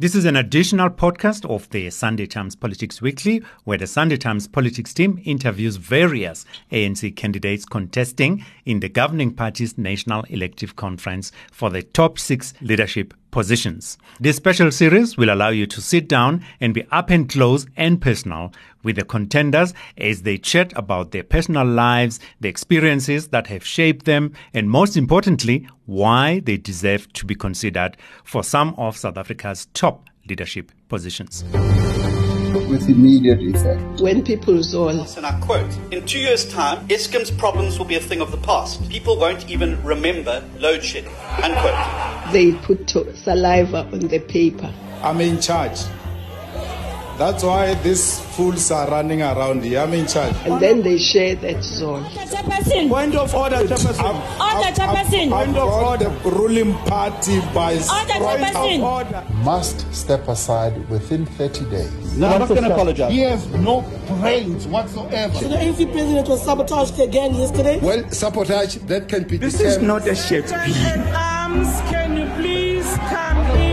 This is an additional podcast of the Sunday Times Politics Weekly, where the Sunday Times Politics team interviews various ANC candidates contesting in the governing party's National Elective Conference for the top six leadership positions. This special series will allow you to sit down and be up and close and personal with the contenders as they chat about their personal lives, the experiences that have shaped them, and most importantly, why they deserve to be considered for some of South Africa's top leadership positions with immediate effect. When people zone. And I quote, in two years' time, Eskom's problems will be a thing of the past. People won't even remember load shedding. Unquote. They put saliva on the paper. I'm in charge. That's why these fools are running around here. I'm in charge. And then they share that zone. Point of order, Chairperson. Order, Chairperson. Point of order. The ruling party by Order, point of order. Must step aside within 30 days. No, I'm not going to apologize. He has no brains whatsoever. So the ANC president was sabotaged again yesterday. Well, sabotage, that can be This determined. is not a Shakespeare. Arms, can you please come in?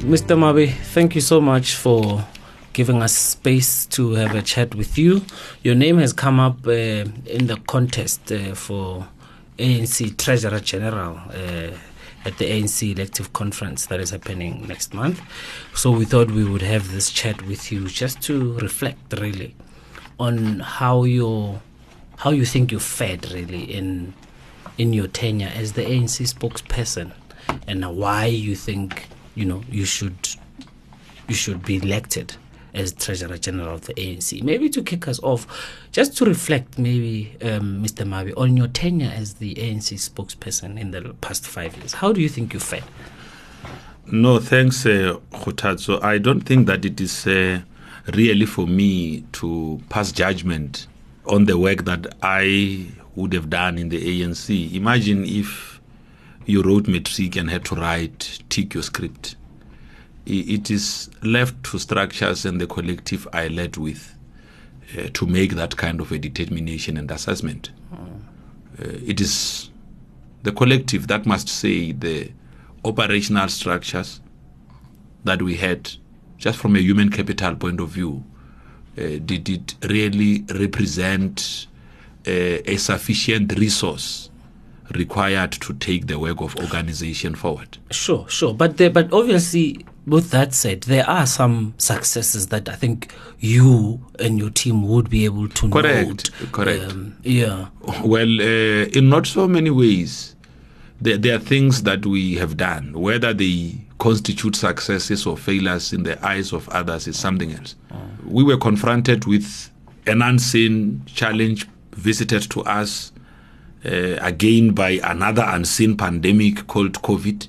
Mr. Mabe, thank you so much for giving us space to have a chat with you. Your name has come up uh, in the contest uh, for ANC Treasurer General uh, at the ANC elective conference that is happening next month. So we thought we would have this chat with you just to reflect really on how you how you think you fared really in in your tenure as the ANC spokesperson and why you think you know you should you should be elected as Treasurer General of the ANC. Maybe to kick us off, just to reflect, maybe um, Mr. Mabe, on your tenure as the ANC spokesperson in the past five years. How do you think you fared? No, thanks, uh, Kgothatso. I don't think that it is uh, really for me to pass judgment on the work that I would have done in the ANC. Imagine if you wrote matric and had to write tick your script. It is left to structures and the collective I led with uh, to make that kind of a determination and assessment. Uh, it is the collective that must say the operational structures that we had, just from a human capital point of view, uh, did it really represent uh, a sufficient resource required to take the work of organization forward? Sure, sure. But there, but obviously, with that said, there are some successes that I think you and your team would be able to Correct, note. correct. Um, yeah. Well, uh, in not so many ways, there, there are things that we have done. Whether they constitute successes or failures in the eyes of others is something else. We were confronted with an unseen challenge visited to us uh, again by another unseen pandemic called COVID.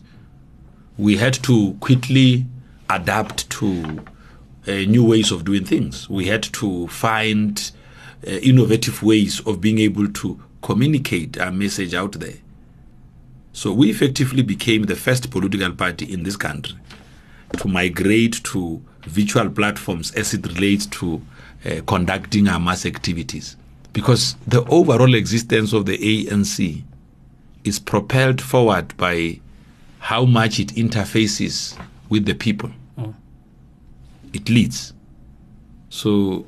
We had to quickly adapt to uh, new ways of doing things. We had to find uh, innovative ways of being able to communicate our message out there. So we effectively became the first political party in this country to migrate to virtual platforms as it relates to uh, conducting our mass activities. Because the overall existence of the ANC is propelled forward by how much it interfaces with the people. It leads. So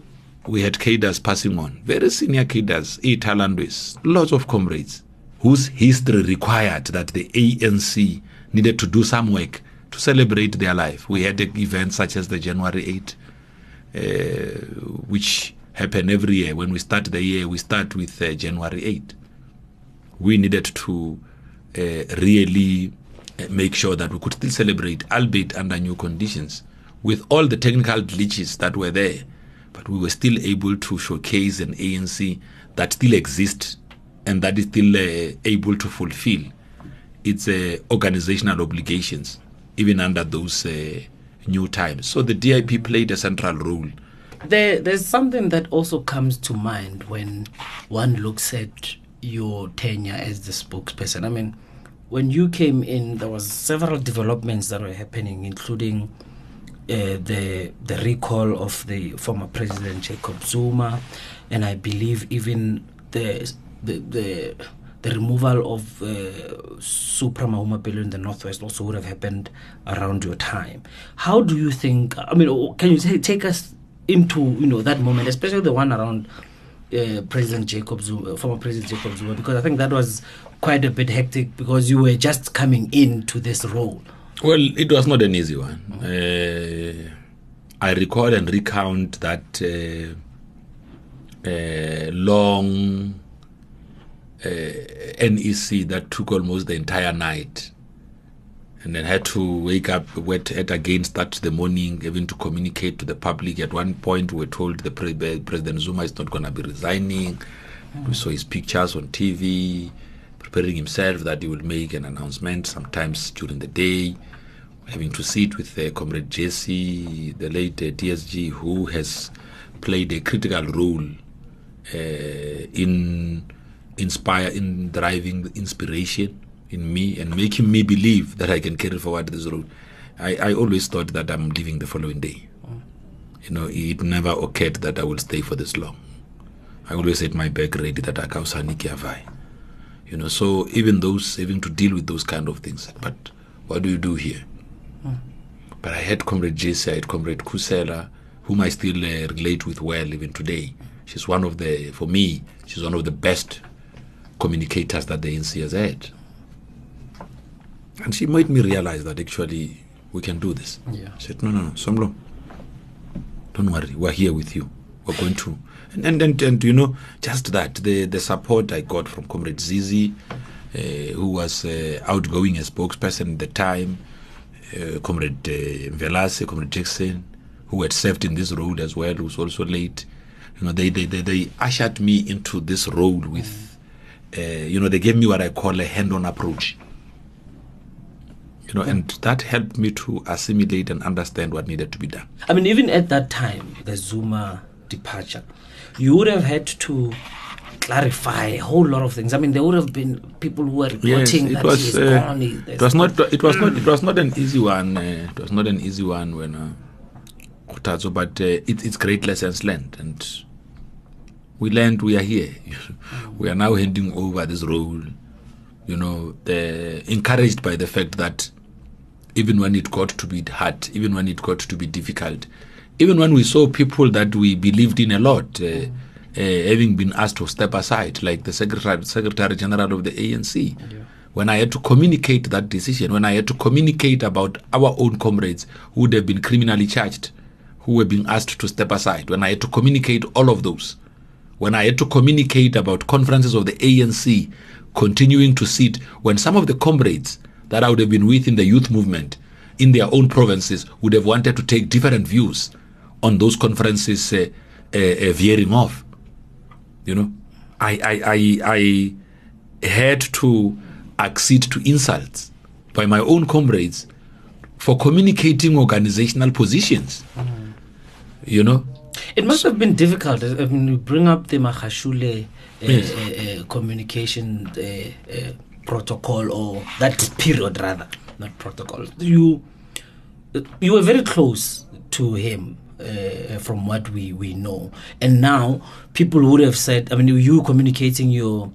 we had cadres passing on, very senior cadres, eight Talandwes, lots of comrades whose history required that the ANC needed to do some work to celebrate their life. We had events such as the January 8, uh, which happen every year. When we start the year, we start with uh, January 8. We needed to uh, really uh, make sure that we could still celebrate, albeit under new conditions, with all the technical glitches that were there. But we were still able to showcase an ANC that still exists and that is still uh, able to fulfill its uh, organizational obligations, even under those uh, new times. So the DIP played a central role. There, there's something that also comes to mind when one looks at your tenure as the spokesperson. I mean, when you came in, there was several developments that were happening, including uh, the the recall of the former president Jacob Zuma, and I believe even the the the, the removal of uh, Supra Mahumapelo in the Northwest also would have happened around your time. How do you think, I mean, oh, can you say, take us into, you know, that moment, especially the one around uh, President Jacob Zuma, former President Jacob Zuma, because I think that was quite a bit hectic because you were just coming into this role. Well, it was not an easy one. Uh, I recall and recount that uh, uh, long uh, NEC that took almost the entire night and then had to wake up wet at again start the morning even to communicate to the public. At one point we were told the pre- president zuma is not going to be resigning. We saw his pictures on tv preparing himself that he will make an announcement sometimes during the day. Having to sit with uh, comrade Jessie the late uh, dsg who has played a critical role uh, in inspire in driving the inspiration in me and making me believe that I can carry forward this road. I, I always thought that I'm leaving the following day. You know, it never occurred that I will stay for this long. I always had my bag ready that I can avai. You know, so even those having to deal with those kind of things. But what do you do here? But I had Comrade Jessie, I had Comrade Khusela, whom I still uh, relate with well even today. She's one of the, for me, she's one of the best communicators that the ANC has had. And she made me realize that actually we can do this. Yeah. I said, no, no, no, Somlo, don't worry, we're here with you. We're going to. And, and, and, and you know, just that, the, the support I got from Comrade Zizi, uh, who was uh, outgoing as spokesperson at the time, uh, Comrade uh, Velase, Comrade Jackson, who had served in this role as well, who was also late. You know, they, they, they, they ushered me into this role with, uh, you know, they gave me what I call a hand-on approach you know, and that helped me to assimilate and understand what needed to be done. I mean, even at that time, the Zuma departure, you would have had to clarify a whole lot of things. I mean, there would have been people who were reporting yes, that it was, he's uh, gone. It was not. It was not. It was not an easy one. Uh, it was not an easy one when uh, Kgothatso, but uh, it, it's great lessons learned, and we learned. We are here. we are now handing over this role. You know, the, encouraged by the fact that even when it got to be hard, even when it got to be difficult, even when we saw people that we believed in a lot uh, uh, having been asked to step aside, like the Secretary, Secretary General of the ANC, when I had to communicate that decision, when I had to communicate about our own comrades who would have been criminally charged, who were being asked to step aside, when I had to communicate all of those, when I had to communicate about conferences of the ANC continuing to sit, when some of the comrades that I would have been with in the youth movement in their own provinces would have wanted to take different views on those conferences uh, uh, uh, veering off. You know, I, I, I, I had to accede to insults by my own comrades for communicating organizational positions. You know, It must have been difficult. I mean, you bring up the Magashule uh, Yes. uh, uh, communication uh, uh, protocol, or that period rather, not protocol. You you were very close to him. Uh, from what we, we know, and now people would have said, I mean, you communicating your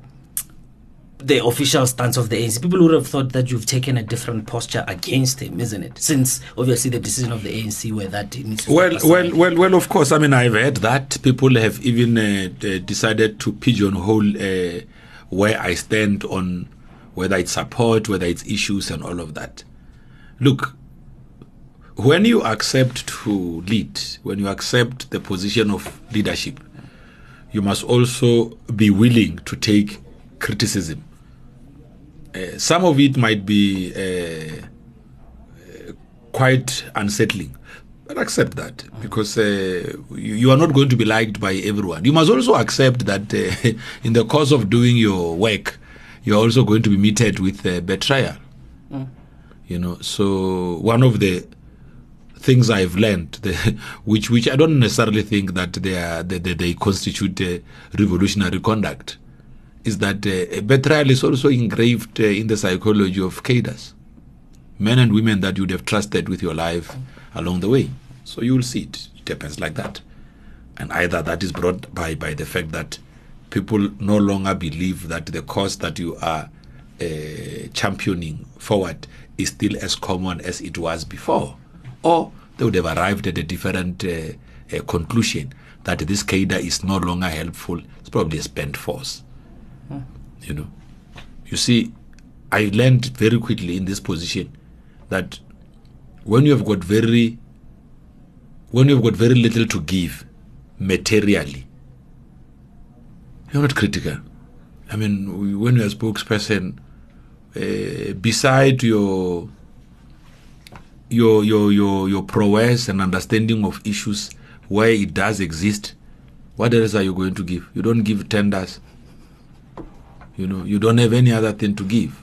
the official stance of the ANC, people would have thought that you've taken a different posture against him, isn't it? Since obviously the decision of the ANC were that Well, well, well, well. Of course, I mean, I've heard that people have even uh, decided to pigeonhole uh, where I stand on whether it's support, whether it's issues, and all of that. Look, when you accept to lead, when you accept the position of leadership, you must also be willing to take criticism. Uh, some of it might be uh, quite unsettling. But accept that because uh, you, you are not going to be liked by everyone. You must also accept that uh, in the course of doing your work, you are also going to be meted with uh, betrayal. You know, so one of the things I've learned, the, which which I don't necessarily think that they are they, they, they constitute uh, revolutionary conduct, is that uh, betrayal is also engraved uh, in the psychology of cadres men and women that you'd have trusted with your life along the way. So you will see it. It happens like that. And either that is brought by by the fact that people no longer believe that the cause that you are uh, championing forward is still as common as it was before. Or they would have arrived at a different uh, uh, conclusion that this cadre is no longer helpful. It's probably a spent force. You know, you see, I learned very quickly in this position that when you have got very when you've got very little to give materially, you're not critical. I mean, when you're a spokesperson, uh, beside your your your your your prowess and understanding of issues where it does exist, what else are you going to give? You don't give tenders. You know, you don't have any other thing to give.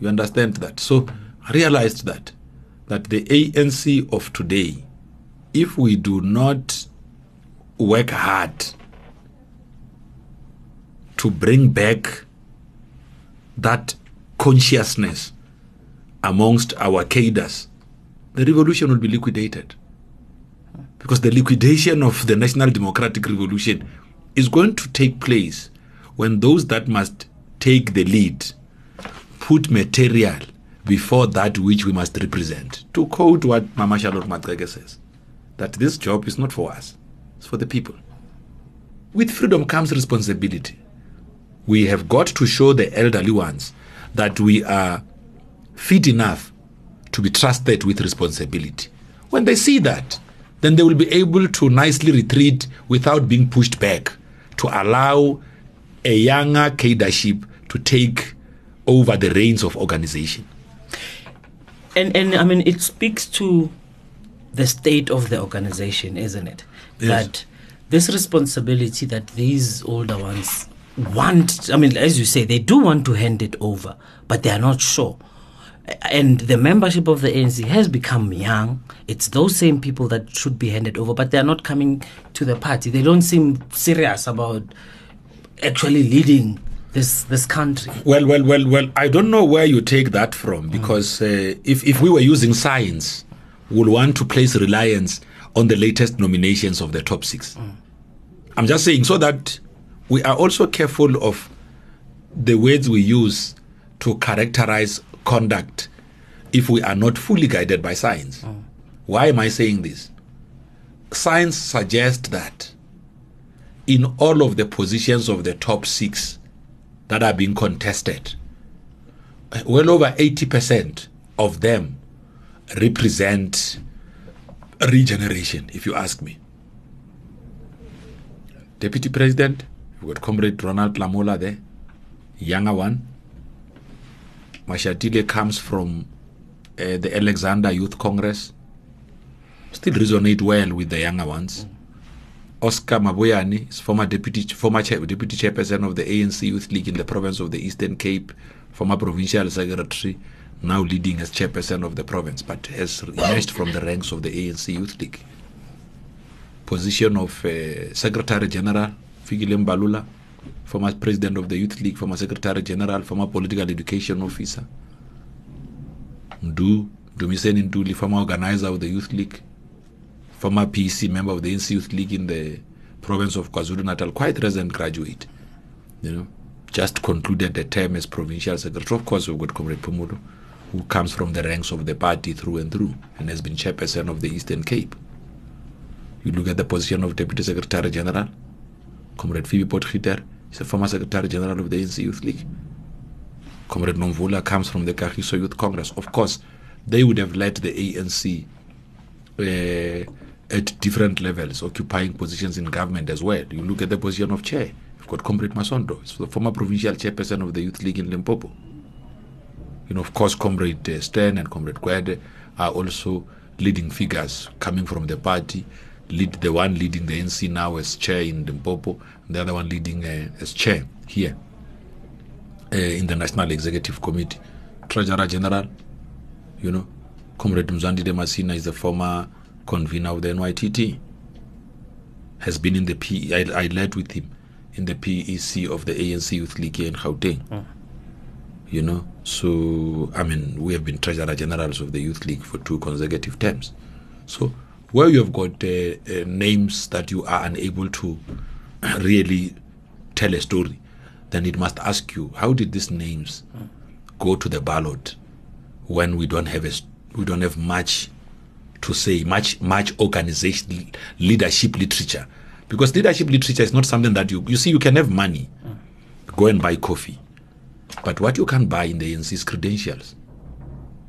You understand that? So I realized that that the ANC of today, if we do not work hard to bring back that consciousness amongst our cadres, the revolution will be liquidated. Because the liquidation of the National Democratic Revolution is going to take place when those that must take the lead put material before that which we must represent. To quote what Mama Charlotte Maxeke says, that this job is not for us, it's for the people. With freedom comes responsibility. We have got to show the elderly ones that we are fit enough to be trusted with responsibility. When they see that, then they will be able to nicely retreat without being pushed back to allow a younger cadreship to take over the reins of organization. And and I mean it speaks to the state of the organization, isn't it? Yes. That this responsibility that these older ones want I mean, as you say, they do want to hand it over, but they are not sure. And the membership of the ANC has become young. It's those same people that should be handed over, but they are not coming to the party. They don't seem serious about actually leading this this country. Well, well, well, well. I don't know where you take that from because uh, if if we were using science, we'll want to place reliance on the latest nominations of the top six. I'm just saying so that we are also careful of the words we use to characterize conduct if we are not fully guided by science. Mm. Why am I saying this? Science suggests that in all of the positions of the top six that are being contested, well over 80% of them represent regeneration, if you ask me. Deputy President, we've got Comrade Ronald Lamola there, younger one. Mashatile comes from uh, the Alexandra Youth Congress, still resonate well with the younger ones. Oscar Mabuyane is former deputy former deputy chairperson of the ANC Youth League in the province of the Eastern Cape, former provincial secretary, now leading as chairperson of the province, but has emerged from the ranks of the ANC Youth League. Position of uh, Secretary General Fikile Mbalula, former president of the Youth League, former Secretary General, former political education officer. Ndu Dumiseni Ntuli, former organizer of the Youth League, former PC member of the NC Youth League in the province of KwaZulu Natal, quite recent graduate. You know, just concluded the term as provincial secretary. Of course, we've got Comrade Phumulo, who comes from the ranks of the party through and through and has been chairperson of the Eastern Cape. You look at the position of Deputy Secretary General, Comrade Febe Potgieter is a former Secretary General of the ANC Youth League. Comrade Nomvula comes from the Kagiso Youth Congress. Of course, they would have led the ANC uh, at different levels, occupying positions in government as well. You look at the position of chair. You've got Comrade Masondo, he's the former provincial chairperson of the Youth League in Limpopo. You know, of course, Comrade uh, Stan and Comrade Gwede are also leading figures coming from the party. Lead the one leading the NC now as chair in Limpopo, the other one leading uh, as chair here uh, in the National Executive Committee. Treasurer General, you know, Comrade Mzwandile Masina is the former convener of the NYTT. Has been in the P. I, I led with him in the PEC of the ANC Youth League in Gauteng. You know, so I mean, we have been treasurer generals of the Youth League for two consecutive terms. So, where you have got uh, uh, names that you are unable to really tell a story, then it must ask you, how did these names go to the ballot when we don't have a, we don't have much to say, much much organization leadership literature, because leadership literature is not something that you you see you can have money, go and buy coffee, but what you can buy in the ANC is credentials.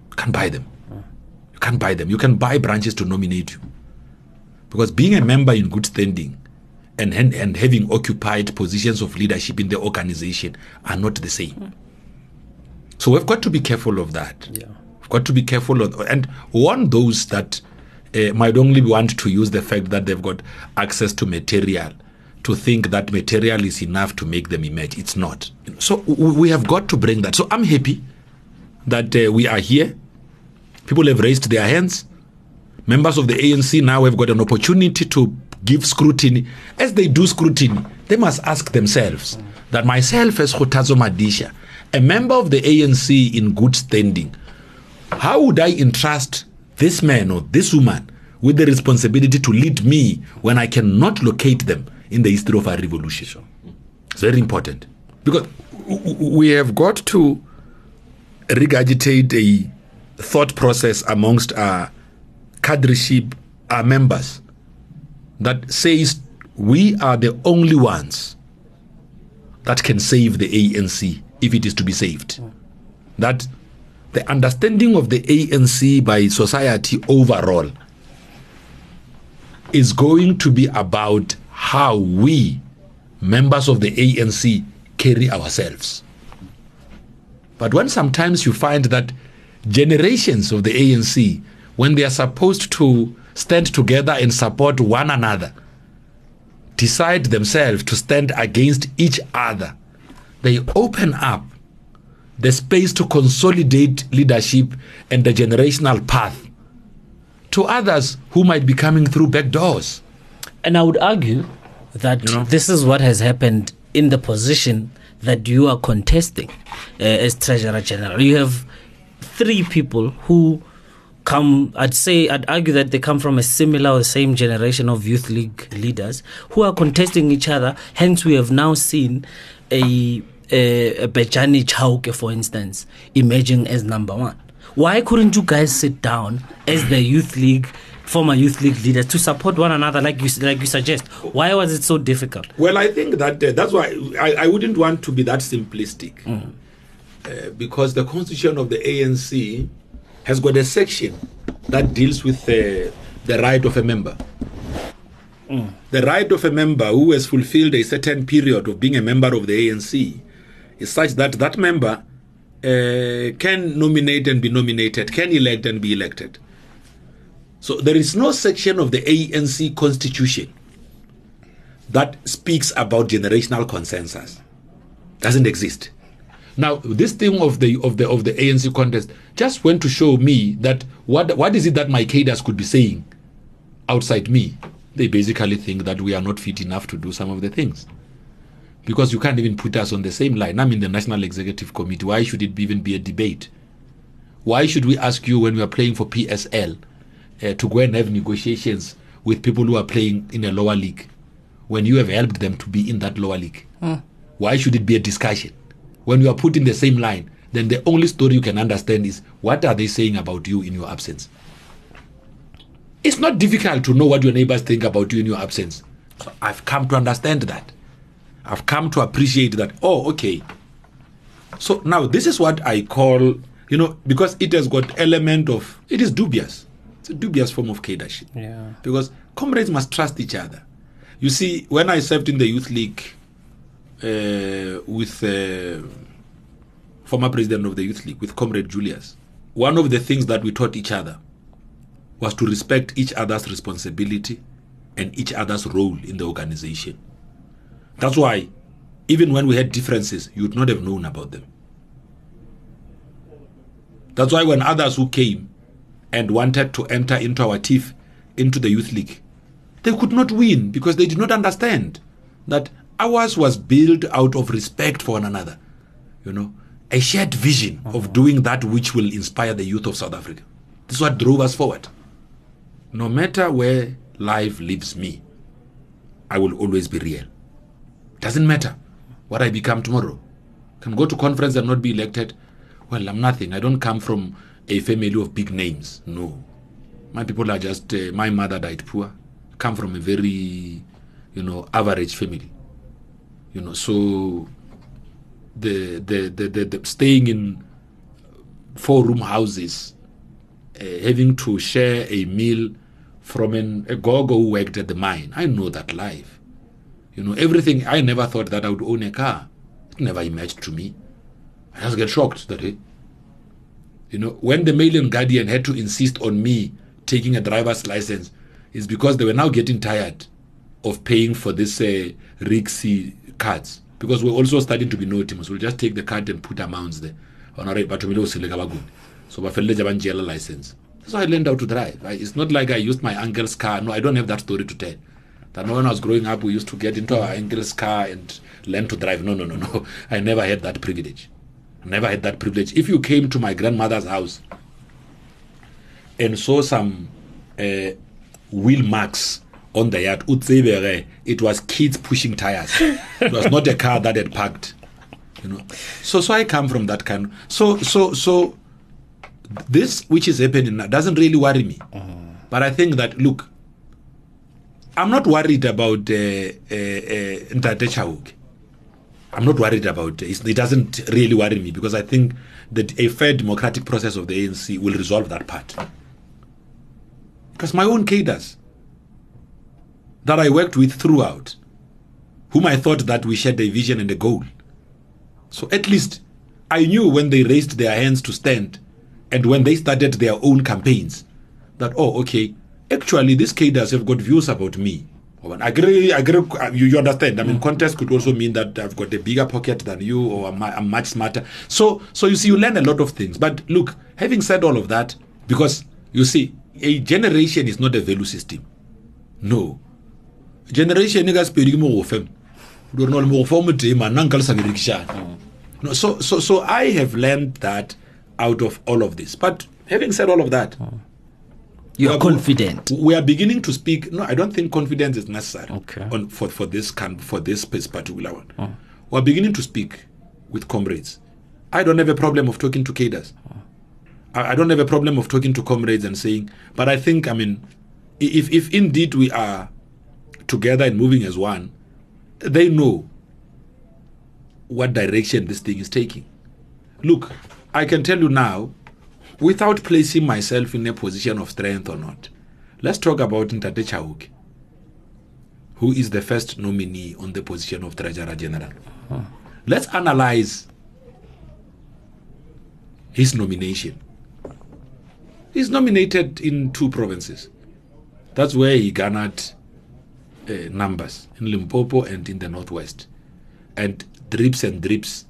You can't buy them. You can't buy them. You can buy branches to nominate you. Because being a member in good standing and, and, and having occupied positions of leadership in the organization are not the same. So we've got to be careful of that. Yeah. We've got to be careful of, and warn those that uh, might only want to use the fact that they've got access to material to think that material is enough to make them emerge. It's not. So we have got to bring that. So I'm happy that uh, we are here. People have raised their hands. Members of the ANC now have got an opportunity to give scrutiny. As they do scrutiny, they must ask themselves that myself, as Kgothatso Madisha, a member of the ANC in good standing, how would I entrust this man or this woman with the responsibility to lead me when I cannot locate them in the history of our revolution? It's very important because we have got to regurgitate a thought process amongst our cadreship, our members, that says we are the only ones that can save the ANC if it is to be saved. That the understanding of the ANC by society overall is going to be about how we, members of the ANC, carry ourselves. But when sometimes you find that generations of the ANC, when they are supposed to stand together and support one another, decide themselves to stand against each other, they open up the space to consolidate leadership and the generational path to others who might be coming through back doors. And I would argue that this is what has happened in the position that you are contesting uh, as Treasurer General. You have three people who come, I'd say, I'd argue that they come from a similar or same generation of youth league leaders who are contesting each other. Hence, we have now seen a, a, a Bejani Chauke, for instance, emerging as number one. Why couldn't you guys sit down as the youth league, former youth league leaders, to support one another like you like you suggest? Why was it so difficult? Well, I think that uh, that's why I, I wouldn't want to be that simplistic. Uh, because the constitution of the ANC has got a section that deals with uh, the right of a member. The right of a member who has fulfilled a certain period of being a member of the ANC is such that that member uh, can nominate and be nominated, can elect and be elected. So there is no section of the ANC constitution that speaks about generational consensus. Doesn't exist. Now, this thing of the of the of the ANC contest just went to show me that what what is it that my cadres could be saying outside me? They basically think that we are not fit enough to do some of the things. Because you can't even put us on the same line. I'm in the National Executive Committee. Why should it even be a debate? Why should we ask you when we are playing for PSL uh, to go and have negotiations with people who are playing in a lower league when you have helped them to be in that lower league? Why should it be a discussion? When you are put in the same line, then the only story you can understand is what are they saying about you in your absence? It's not difficult to know what your neighbors think about you in your absence. So I've come to understand that. I've come to appreciate that. Oh, okay. So now this is what I call, you know, because it has got element of it is dubious. It's a dubious form of leadership. Yeah. Because comrades must trust each other. You see, when I served in the youth league uh, with uh, former president of the youth league, with Comrade Julius, one of the things that we taught each other was to respect each other's responsibility and each other's role in the organization. That's why, even when we had differences, you would not have known about them. That's why when others who came and wanted to enter into our TIF, into the youth league, they could not win because they did not understand that ours was built out of respect for one another. You know, a shared vision of doing that which will inspire the youth of South Africa. This is what drove us forward. No matter where life leaves me, I will always be real. Doesn't matter. what I become tomorrow. Can go to conference and not be elected. Well, I'm nothing. I don't come from a family of big names. No, my people are just. Uh, my mother died poor. Come from a very, you know, average family. You know, so the the the, the, the staying in four room houses, uh, having to share a meal from an, a gogo who worked at the mine. I know that life. You know, everything. I never thought that I would own a car. It never emerged to me. I just get shocked that, eh? You know, when the Mail and Guardian had to insist on me taking a driver's license, is because they were now getting tired of paying for this uh, Rixi cards. Because we're also starting to be naughty so We'll just take the card and put amounts there. Honorary, but we So Bafelle license. So I learned how to drive. I, it's not like I used my uncle's car. No, I don't have that story to tell. That when I was growing up, we used to get into our uncle's car and learn to drive. No, no, no, no. I never had that privilege. I never had that privilege. If you came to my grandmother's house and saw some uh, wheel marks on the yard, utsebere, it was kids pushing tires. it was not a car that had parked. You know. So so I come from that kind. So so so this which is happening now doesn't really worry me. But I think that look, I'm not worried about uh, uh, uh, I'm not worried about it. It doesn't really worry me because I think that a fair democratic process of the ANC will resolve that part. Because my own cadres that I worked with throughout, whom I thought that we shared a vision and a goal. So at least I knew when they raised their hands to stand and when they started their own campaigns that, oh, okay, actually these cadres have got views about me. I agree, I agree, you, you understand. I mean, mm. contest could also mean that I've got a bigger pocket than you or I'm, I'm much smarter. So, so you see, you learn a lot of things. But look, having said all of that, because you see, a generation is not a value system. No. Generation niggas pedi mo go fem. Do no mo fo mo te man nankal sa mm. No, so so so I have learned that out of all of this. But having said all of that, mm. you're confident. We are beginning to speak. No, I don't think confidence is necessary. Okay. On, for for this can for this particular one, oh. we are beginning to speak with comrades. I don't have a problem of talking to cadres. Oh. I, I don't have a problem of talking to comrades and saying. But I think I mean, if if indeed we are together and moving as one, they know what direction this thing is taking. Look, I can tell you now without placing myself in a position of strength or not. Let's talk about Ntate Chauke, who is the first nominee on the position of Treasurer General. Huh. Let's analyze his nomination. He's nominated in two provinces. That's where he garnered uh, numbers in Limpopo and in the Northwest, and drips and drips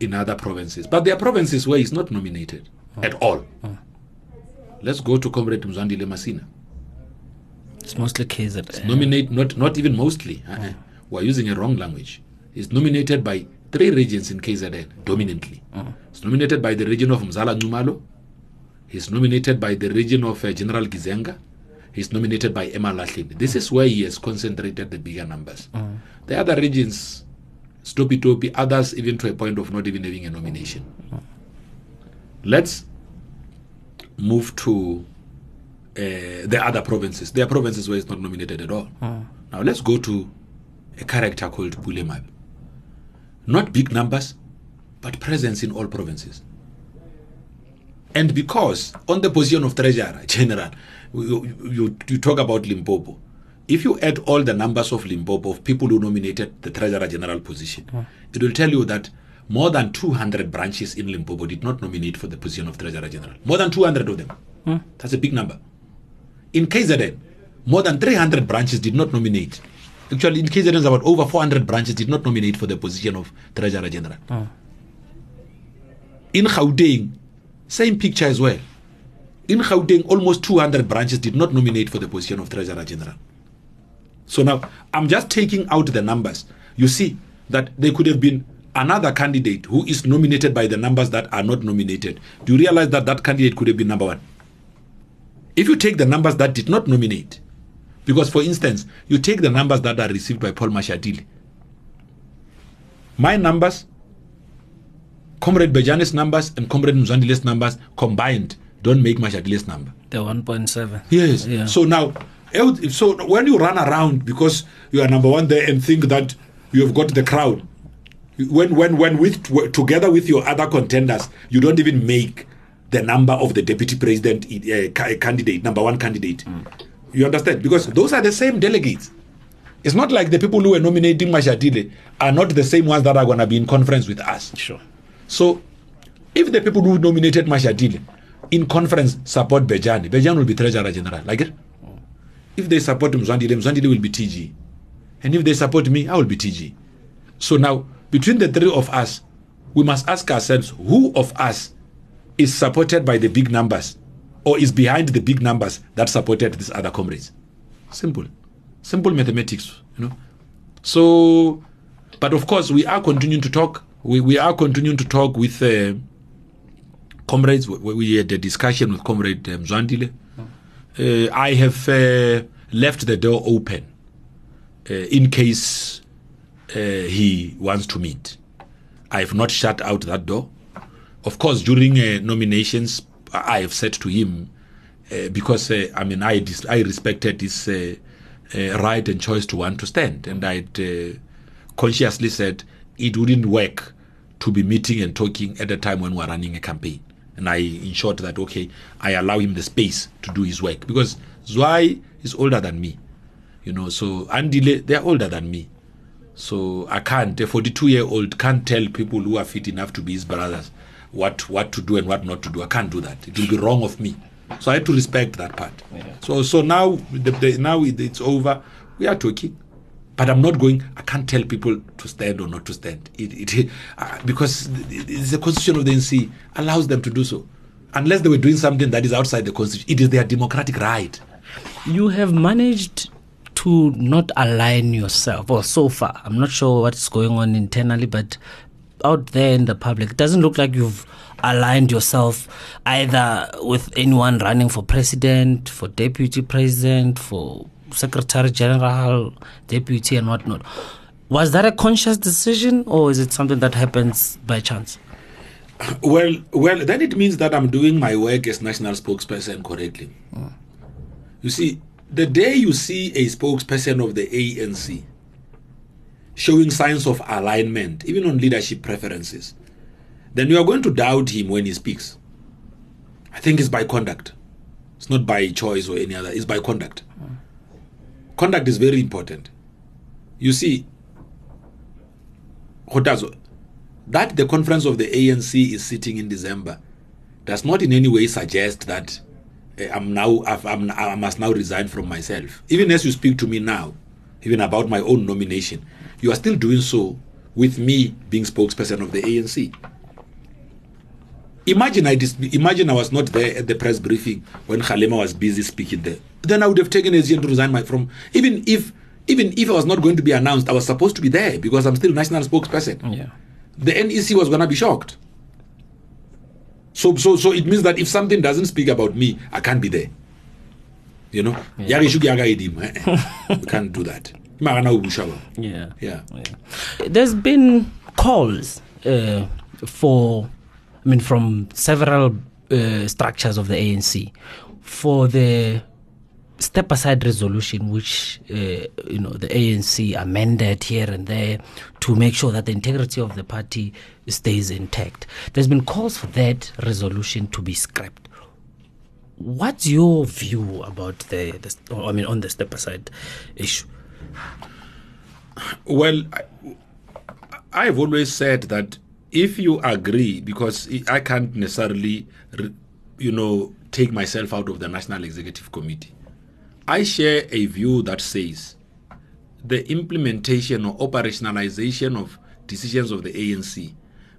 in other provinces. But there are provinces where he's not nominated at all. Let's go to Comrade Mzwandile Masina. It's mostly KZN. It's nominate not not even mostly. Uh-uh. We're using a wrong language. It's nominated by three regions in KZN dominantly. It's nominated by the region of Mzala Nxumalo. He's nominated by the region of uh, General Gizenga. He's nominated by Emma Lashlin. This is where he has concentrated the bigger numbers. Mm. The other regions, Stopi Topi, others even to a point of not even having a nomination. Mm. Let's move to uh, the other provinces. There are provinces where it's not nominated at all. Oh. Now let's go to a character called Pule Not big numbers, but presence in all provinces. And because on the position of treasurer general, you, you, you talk about Limpopo. If you add all the numbers of Limpopo of people who nominated the treasurer general position, oh. it will tell you that more than 200 branches in Limpopo did not nominate for the position of Treasurer General. More than 200 of them. Hmm. That's a big number. In KZN, more than 300 branches did not nominate. Actually, in KZN, about over 400 branches did not nominate for the position of Treasurer General. Oh. In Gauteng, same picture as well. In Gauteng, almost 200 branches did not nominate for the position of Treasurer General. So now, I'm just taking out the numbers. You see that there could have been another candidate who is nominated by the numbers that are not nominated, do you realize that that candidate could have been number one? If you take the numbers that did not nominate, because for instance, you take the numbers that are received by Paul Mashatile, My numbers, Comrade Bejani's numbers, and Comrade Mzwandile's numbers combined don't make Mashatile's number. The 1.7. Yes. Yeah. So now, so when you run around because you are number one there and think that you have got the crowd, when when when with together with your other contenders, you don't even make the number of the deputy president uh, candidate, number one candidate. You understand? Because those are the same delegates. It's not like the people who were nominating Mashadile are not the same ones that are going to be in conference with us. Sure. So, if the people who nominated Mashatile in conference support Bejani, Bejani will be Treasurer General. Like it? Oh. If they support Mzwandile, Mzwandile will be TG. And if they support me, I will be TG. So now, between the three of us, we must ask ourselves who of us is supported by the big numbers or is behind the big numbers that supported these other comrades. Simple. Simple mathematics, you know. So, but of course, we are continuing to talk. We, we are continuing to talk with uh, comrades. We, we had a discussion with Comrade um. Uh, I have uh, left the door open uh, in case uh, he wants to meet. I have not shut out that door. Of course, during uh, nominations, I have said to him, because I mean, I dis- I respected his right and choice to want to stand, and I consciously said it wouldn't work to be meeting and talking at a time when we're running a campaign. And I ensured that okay, I allow him the space to do his work because Zwei is older than me, you know. So Andile, they're older than me. So I can't, a 42 year old can't tell people who are fit enough to be his brothers what what to do and what not to do. I can't do that. It will be wrong of me. So I had to respect that part. So so now the, the, now it's over. We are talking, but I'm not going. I can't tell people to stand or not to stand. It, it uh, because the constitution of the NC allows them to do so, unless they were doing something that is outside the constitution. It is their democratic right. You have managed to not align yourself, or so far. I'm not sure what's going on internally, but out there in the public, it doesn't look like you've aligned yourself either with anyone running for president, for deputy president, for secretary general, deputy, and whatnot. Was that a conscious decision, or is it something that happens by chance? Well, well, then it means that I'm doing my work as national spokesperson correctly. Hmm. You see, the day you see a spokesperson of the ANC showing signs of alignment, even on leadership preferences, then you are going to doubt him when he speaks. I think it's by conduct. It's not by choice or any other, it's by conduct. Hmm. Conduct is very important. You see, Kgothatso, that the conference of the ANC is sitting in December does not in any way suggest that uh, I'm now I'm, I must now resign from myself. Even as you speak to me now, even about my own nomination, you are still doing so with me being spokesperson of the ANC. Imagine I dis- imagine I was not there at the press briefing when Kgalema was busy speaking there. Then I would have taken a decision to resign my from even if even if I was not going to be announced, I was supposed to be there because I'm still national spokesperson Yeah. the NEC was gonna be shocked. So so so it means that if something doesn't speak about me, I can't be there. You know? Yari shuki yaga idim, eh? We can't do that. Ubushawa. Yeah. Yeah. There's been calls uh, for, I mean, from several uh, structures of the ANC for the step aside resolution, which uh, you know the ANC amended here and there to make sure that the integrity of the party stays intact. There's been calls for that resolution to be scrapped. What's your view about the, the I mean, on the step aside issue? Well, I, I've always said that if you agree, because I can't necessarily, you know, take myself out of the National Executive Committee. I share a view that says the implementation or operationalization of decisions of the ANC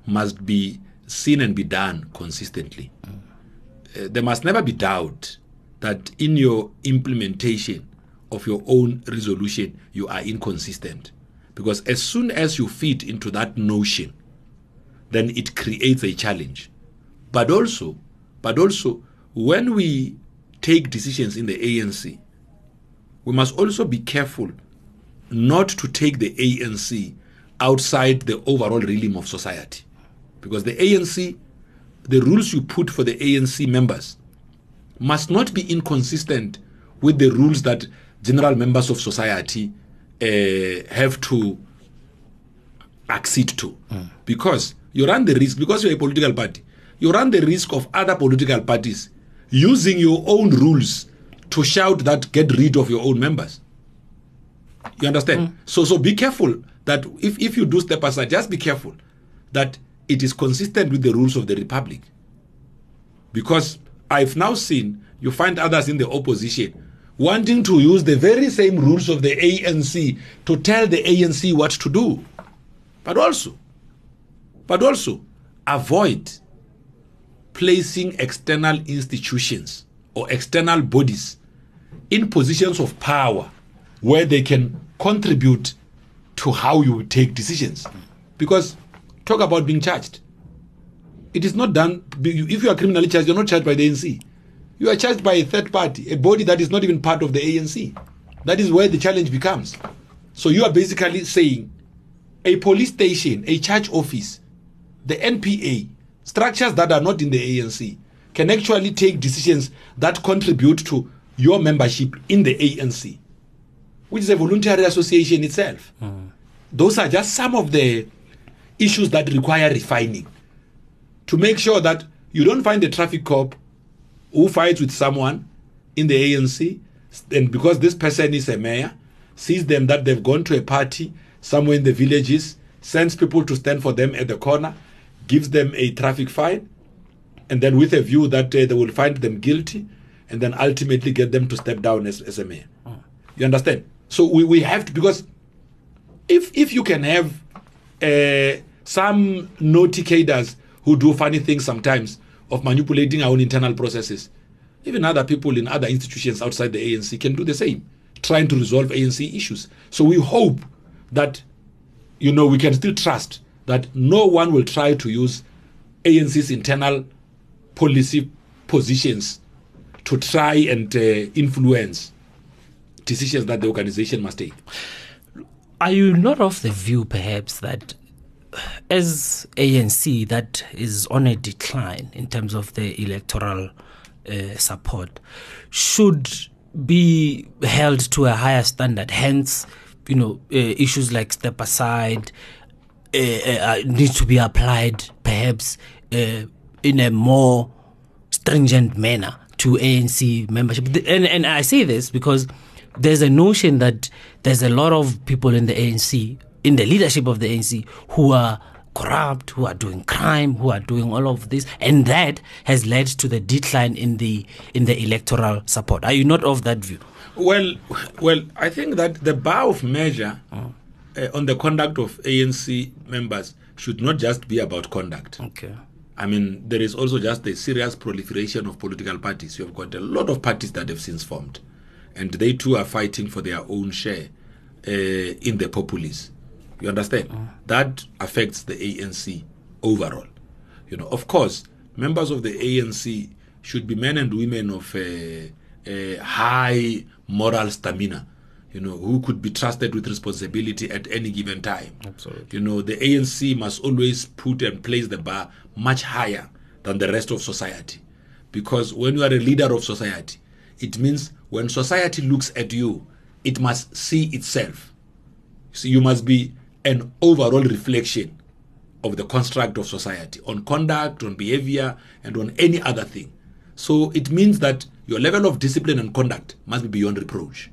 must be seen and be done consistently. Uh, there must never be doubt that in your implementation of your own resolution, you are inconsistent. Because as soon as you fit into that notion, then it creates a challenge. But also, but also, when we take decisions in the ANC, we must also be careful not to take the ANC outside the overall realm of society. Because the ANC, the rules you put for the ANC members must not be inconsistent with the rules that general members of society uh, have to accede to. Because you run the risk, because you're a political party, you run the risk of other political parties using your own rules to shout that get rid of your own members. You understand? Mm. So so be careful that if, if you do step aside, just be careful that it is consistent with the rules of the republic. Because I've now seen you find others in the opposition wanting to use the very same rules of the ANC to tell the ANC what to do. But also, but also avoid placing external institutions or external bodies in positions of power where they can contribute to how you take decisions. Because talk about being charged. It is not done, if you are criminally charged, you're not charged by the ANC. You are charged by a third party, a body that is not even part of the ANC. That is where the challenge becomes. So you are basically saying a police station, a church office, the NPA, structures that are not in the ANC can actually take decisions that contribute to your membership in the ANC, which is a voluntary association itself. Mm. Those are just some of the issues that require refining to make sure that you don't find a traffic cop who fights with someone in the ANC, and because this person is a mayor, sees them that they've gone to a party somewhere in the villages, sends people to stand for them at the corner, gives them a traffic fine, and then with a view that uh, they will find them guilty, and then ultimately get them to step down as, as a mayor. You understand? So we, we have to because if if you can have uh, some naughty cadres who do funny things sometimes of manipulating our own internal processes, even other people in other institutions outside the ANC can do the same, trying to resolve ANC issues. So we hope that you know we can still trust that no one will try to use ANC's internal policy positions to try and uh, influence decisions that the organization must take. Are you not of the view, perhaps, that as ANC that is on a decline in terms of the electoral uh, support should be held to a higher standard? Hence, you know, uh, issues like step aside uh, uh, need to be applied, perhaps, uh, in a more stringent manner to ANC membership. And, and I say this because there's a notion that there's a lot of people in the ANC, in the leadership of the ANC, who are corrupt, who are doing crime, who are doing all of this, and that has led to the decline in the in the electoral support. Are you not of that view? Well, well, I think that the bar of measure uh, on the conduct of ANC members should not just be about conduct. Okay. I mean, there is also just the serious proliferation of political parties. You have got a lot of parties that have since formed, and they too are fighting for their own share uh, in the populace. You understand? That affects the ANC overall. You know, of course, members of the ANC should be men and women of a, a high moral stamina. You know, who could be trusted with responsibility at any given time. Absolutely. You know, the ANC must always put and place the bar much higher than the rest of society. Because when you are a leader of society, it means when society looks at you, it must see itself. So you must be an overall reflection of the construct of society on conduct, on behavior, and on any other thing. So it means that your level of discipline and conduct must be beyond reproach.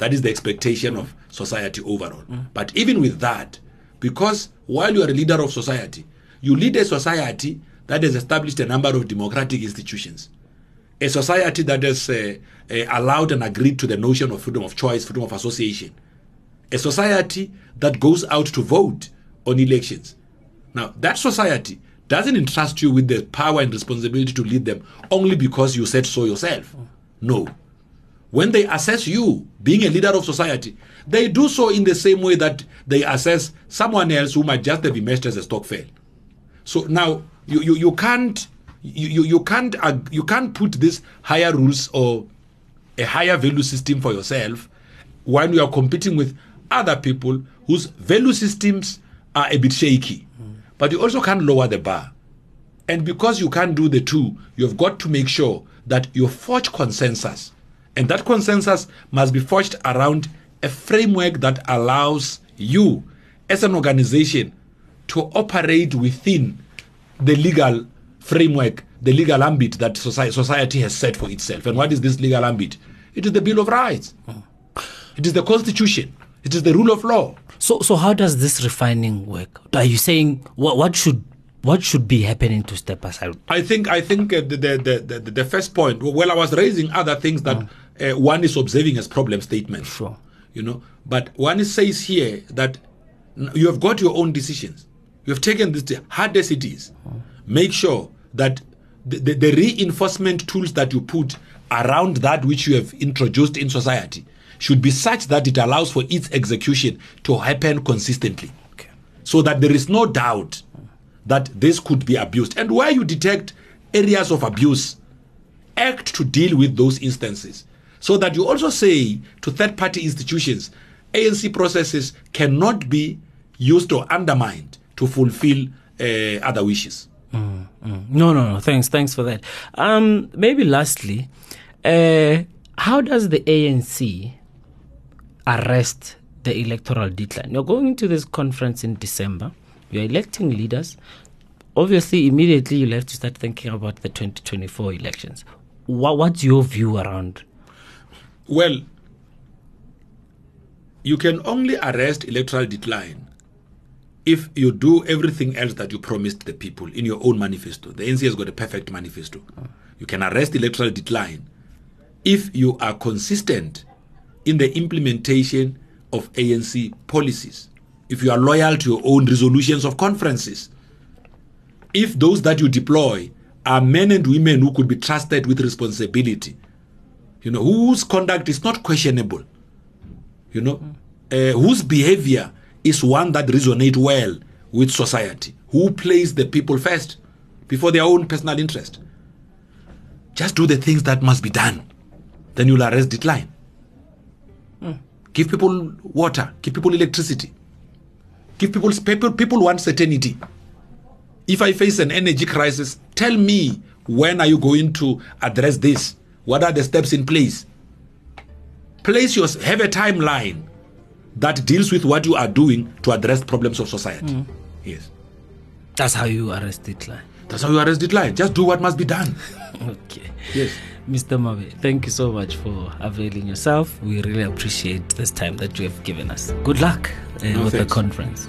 That is the expectation of society overall. But even with that, because while you are a leader of society, you lead a society that has established a number of democratic institutions, a society that has uh, uh, allowed and agreed to the notion of freedom of choice, freedom of association, a society that goes out to vote on elections. Now, that society doesn't entrust you with the power and responsibility to lead them only because you said so yourself. No. When they assess you being a leader of society, they do so in the same way that they assess someone else who might just have emerged as a stock fail. So now you, you, you can't you, you, you can't uh, you can't put these higher rules or a higher value system for yourself when you are competing with other people whose value systems are a bit shaky. But you also can't lower the bar. And because you can't do the two, you've got to make sure that you forge consensus. And that consensus must be forged around a framework that allows you, as an organization, to operate within the legal framework, the legal ambit that society, society has set for itself. And what is this legal ambit? It is the Bill of Rights. Oh. It is the Constitution. It is the rule of law. So, so how does this refining work? Are you saying what, what should what should be happening to step aside? I think I think uh, the, the, the the first point. Well, I was raising other things that uh, one is observing as problem statements. Sure. You know, but one says here that you have got your own decisions. You have taken this hard as it is. Make sure that the, the, the reinforcement tools that you put around that which you have introduced in society should be such that it allows for its execution to happen consistently. So that there is no doubt that this could be abused. And where you detect areas of abuse, act to deal with those instances. So that you also say to third party institutions, ANC processes cannot be used or undermined to fulfill uh, other wishes. Mm, No, no, no. Thanks, thanks for that. Um, maybe lastly, uh, how does the ANC arrest the electoral decline? You're going to this conference in December. You're electing leaders. Obviously, immediately you'll have to start thinking about the 2024 elections. What, what's your view around? Well, you can only arrest electoral decline if you do everything else that you promised the people in your own manifesto. The ANC has got a perfect manifesto. You can arrest electoral decline if you are consistent in the implementation of ANC policies, if you are loyal to your own resolutions of conferences, if those that you deploy are men and women who could be trusted with responsibility, you know, whose conduct is not questionable, you know, uh, whose behavior is one that resonates well with society, who place the people first before their own personal interest. Just do the things that must be done. Then you'll arrest decline. Give people water, give people electricity, give people people people want certainty. If I face an energy crisis, tell me when are you going to address this? What are the steps in place? Place your have a timeline that deals with what you are doing to address problems of society. Mm. Yes. That's how you arrest decline. That's how you arrest decline. Just do what must be done. Okay. Yes. Mr. Mabe, thank you so much for availing yourself. We really appreciate this time that you have given us. Good luck uh, No, with thanks. the conference.